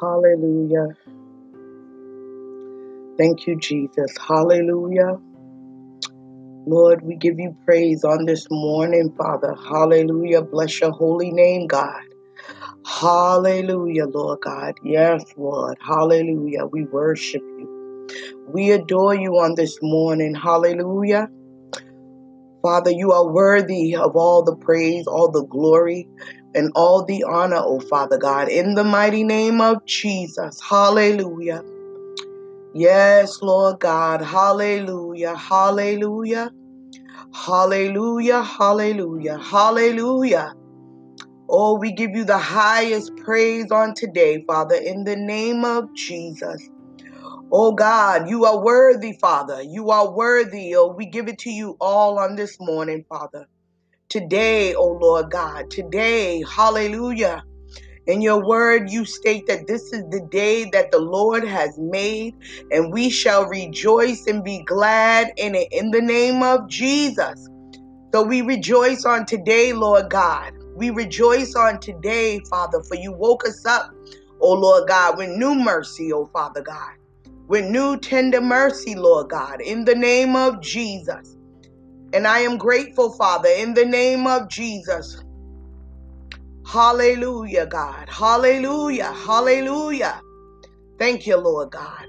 Hallelujah. Thank you, Jesus. Hallelujah. Lord, we give you praise on this morning, Father. Hallelujah. Bless your holy name, God. Hallelujah, Lord God. Yes, Lord. Hallelujah. We worship you. We adore you on this morning. Hallelujah. Father, you are worthy of all the praise, all the glory, and all the honor, oh Father God, in the mighty name of Jesus. Hallelujah. Yes, Lord God. Hallelujah. Hallelujah. Hallelujah. Hallelujah. Hallelujah. Oh, we give you the highest praise on today, Father, in the name of Jesus. Oh God, you are worthy, Father. You are worthy. Oh, we give it to you all on this morning, Father. Today, oh Lord God, today, hallelujah. In your word, you state that this is the day that the Lord has made, and we shall rejoice and be glad in it in the name of Jesus. So we rejoice on today, Lord God. We rejoice on today, Father, for you woke us up, oh Lord God, with new mercy, oh Father God, with new tender mercy, Lord God, in the name of Jesus. And I am grateful, Father, in the name of Jesus. Hallelujah, God. Hallelujah. Hallelujah. Thank you, Lord God.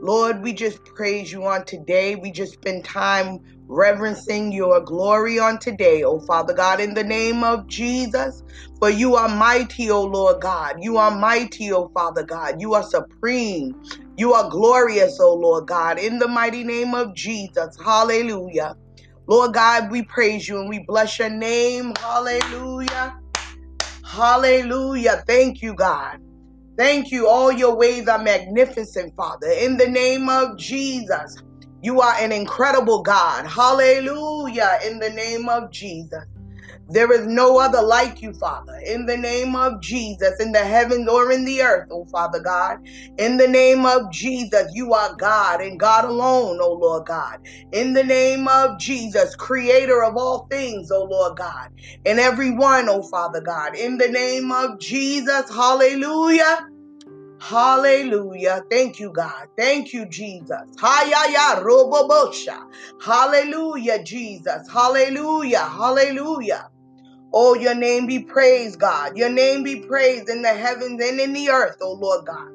Lord, we just praise you on today. We just spend time reverencing your glory on today, oh Father God, in the name of Jesus. For you are mighty, oh Lord God. You are mighty, oh Father God. You are supreme. You are glorious, oh Lord God, in the mighty name of Jesus. Hallelujah. Lord God, we praise you and we bless your name. Hallelujah. Hallelujah. Thank you, God. Thank you. All your ways are magnificent, Father. In the name of Jesus, you are an incredible God. Hallelujah. In the name of Jesus. There is no other like you, Father. In the name of Jesus, in the heavens or in the earth, oh Father God. In the name of Jesus, you are God and God alone, oh Lord God. In the name of Jesus, creator of all things, oh Lord God. And everyone, oh Father God. In the name of Jesus, hallelujah. Hallelujah. Thank you, God. Thank you, Jesus. Hallelujah, Jesus. Hallelujah. Hallelujah. Oh, your name be praised, God. Your name be praised in the heavens and in the earth, oh Lord God.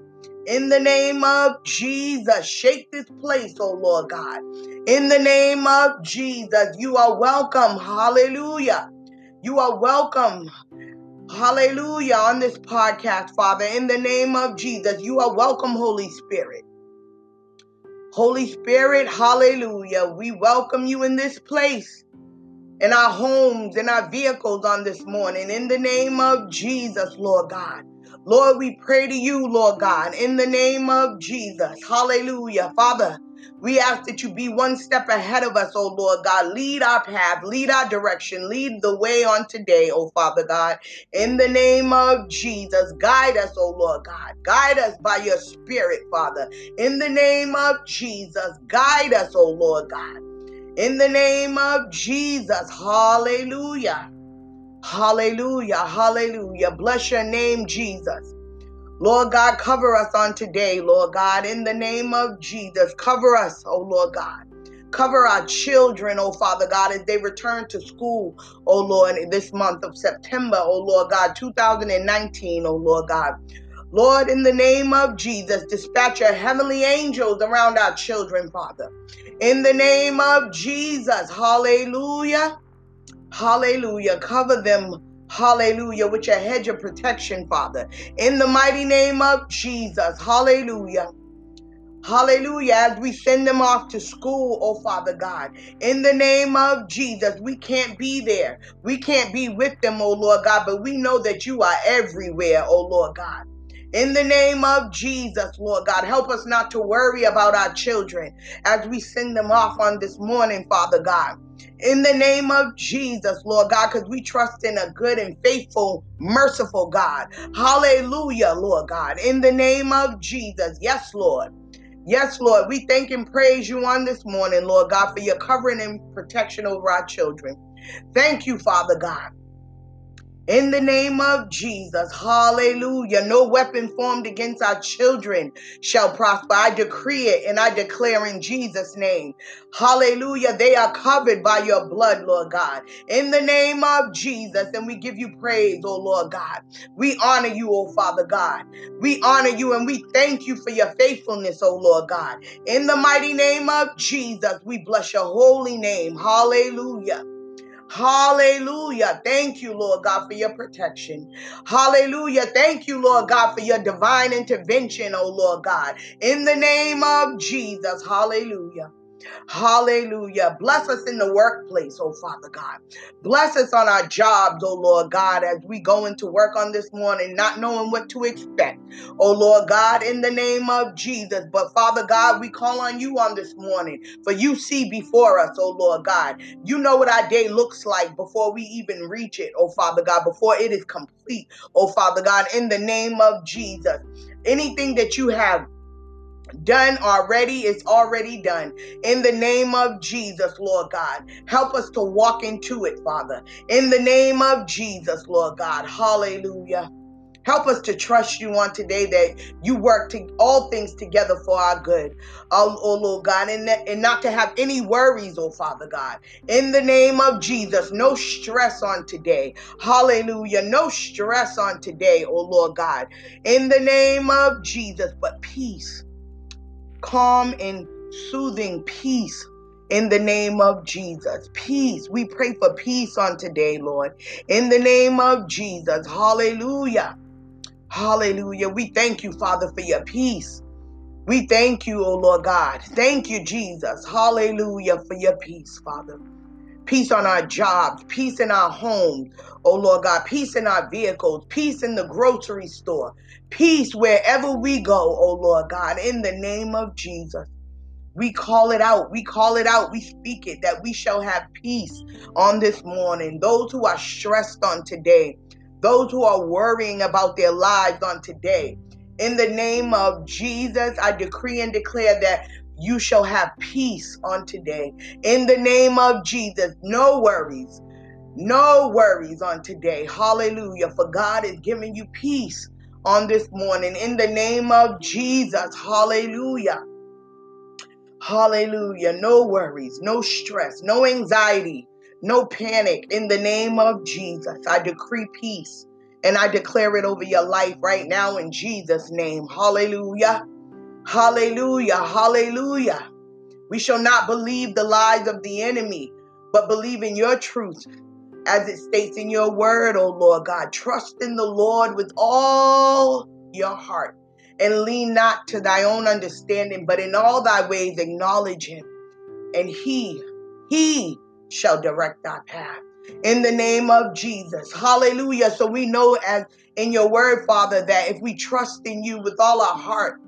In the name of Jesus, shake this place, oh Lord God. In the name of Jesus, you are welcome. Hallelujah. You are welcome. Hallelujah on this podcast, Father. In the name of Jesus, you are welcome, Holy Spirit. Holy Spirit, hallelujah. We welcome you in this place in our homes, in our vehicles on this morning. In the name of Jesus, Lord God. Lord, we pray to you, Lord God, in the name of Jesus. Hallelujah. Father, we ask that you be one step ahead of us, oh Lord God. Lead our path, lead our direction, lead the way on today, oh Father God. In the name of Jesus, guide us, oh Lord God. Guide us by your spirit, Father. In the name of Jesus, guide us, oh Lord God. In the name of Jesus. Hallelujah. Hallelujah. Hallelujah. Bless your name, Jesus. Lord God, cover us on today, Lord God, in the name of Jesus. Cover us, oh Lord God. Cover our children, oh Father God, as they return to school, oh Lord, this month of September, oh Lord God, 2019, oh Lord God. Lord, in the name of Jesus, dispatch your heavenly angels around our children, Father. In the name of Jesus, hallelujah, hallelujah. Cover them, hallelujah, with your hedge of protection, Father. In the mighty name of Jesus, hallelujah. Hallelujah. As we send them off to school, oh Father God, in the name of Jesus, we can't be there. We can't be with them, oh Lord God, but we know that you are everywhere, oh Lord God. In the name of Jesus, Lord God, help us not to worry about our children as we send them off on this morning, Father God. In the name of Jesus, Lord God, because we trust in a good and faithful, merciful God. Hallelujah, Lord God. In the name of Jesus. Yes, Lord. Yes, Lord, we thank and praise you on this morning, Lord God, for your covering and protection over our children. Thank you, Father God. In the name of Jesus, hallelujah. No weapon formed against our children shall prosper. I decree it and I declare in Jesus' name. Hallelujah. They are covered by your blood, Lord God. In the name of Jesus, and we give you praise, oh Lord God. We honor you, oh Father God. We honor you and we thank you for your faithfulness, oh Lord God. In the mighty name of Jesus, we bless your holy name. Hallelujah. Hallelujah. Thank you, Lord God, for your protection. Hallelujah. Thank you, Lord God, for your divine intervention, oh Lord God. In the name of Jesus. Hallelujah. Hallelujah. Bless us in the workplace, oh Father God. Bless us on our jobs, oh Lord God, as we go into work on this morning, not knowing what to expect. Oh Lord God, in the name of Jesus. But Father God, we call on you on this morning, for you see before us, oh Lord God. You know what our day looks like before we even reach it, oh Father God, before it is complete, oh Father God, in the name of Jesus. Anything that you have done already is already done. In the name of Jesus, Lord God, help us to walk into it, Father. In the name of Jesus, Lord God, hallelujah. Help us to trust you on today that you work to all things together for our good, oh, oh Lord God, and, and not to have any worries, oh Father God. In the name of Jesus, no stress on today. Hallelujah. No stress on today, oh Lord God. In the name of Jesus, but peace calm and soothing peace in the name of Jesus. Peace. We pray for peace on today, Lord. In the name of Jesus. Hallelujah. Hallelujah. We thank you, Father, for your peace. We thank you, O Lord God. Thank you, Jesus. Hallelujah for your peace, Father peace on our jobs, peace in our homes, oh Lord God, peace in our vehicles, peace in the grocery store, peace wherever we go, oh Lord God, in the name of Jesus. We call it out. We call it out. We speak it that we shall have peace on this morning. Those who are stressed on today, those who are worrying about their lives on today, in the name of Jesus, I decree and declare that you shall have peace on today. In the name of Jesus, no worries, no worries on today. Hallelujah. For God is giving you peace on this morning. In the name of Jesus, hallelujah. Hallelujah. No worries, no stress, no anxiety, no panic. In the name of Jesus, I decree peace and I declare it over your life right now in Jesus' name. Hallelujah. Hallelujah. Hallelujah. We shall not believe the lies of the enemy, but believe in your truth as it states in your word, O Lord God. Trust in the Lord with all your heart and lean not to thy own understanding, but in all thy ways acknowledge him, and he, he shall direct thy path. In the name of Jesus. Hallelujah. So we know as in your word, Father, that if we trust in you with all our heart,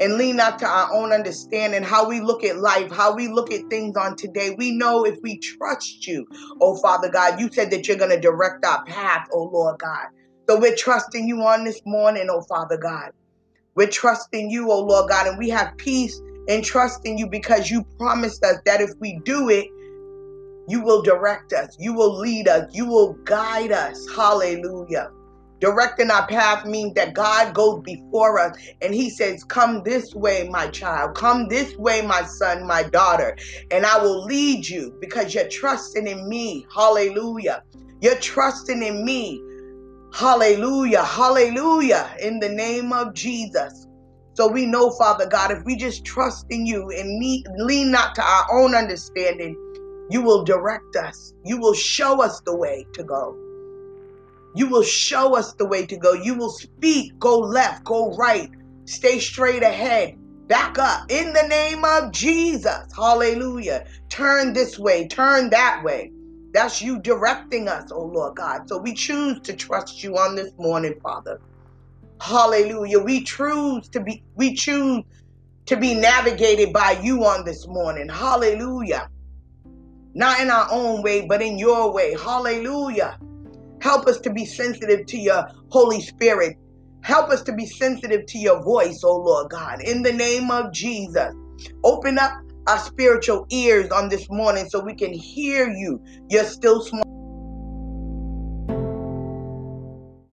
and lean not to our own understanding, how we look at life, how we look at things on today. We know if we trust you, oh Father God, you said that you're going to direct our path, oh Lord God. So we're trusting you on this morning, oh Father God. We're trusting you, oh Lord God, and we have peace and trusting you because you promised us that if we do it, you will direct us, you will lead us, you will guide us. Hallelujah. Directing our path means that God goes before us and He says, Come this way, my child. Come this way, my son, my daughter. And I will lead you because you're trusting in me. Hallelujah. You're trusting in me. Hallelujah. Hallelujah. In the name of Jesus. So we know, Father God, if we just trust in you and lean not to our own understanding, you will direct us. You will show us the way to go. You will show us the way to go. You will speak, go left, go right, stay straight ahead, back up in the name of Jesus. Hallelujah. Turn this way, turn that way. That's you directing us, oh Lord God. So we choose to trust you on this morning, Father. Hallelujah. We choose to be we choose to be navigated by you on this morning. Hallelujah. Not in our own way, but in your way. Hallelujah. Help us to be sensitive to your Holy Spirit. Help us to be sensitive to your voice, oh Lord God. In the name of Jesus, open up our spiritual ears on this morning so we can hear you. You're still small.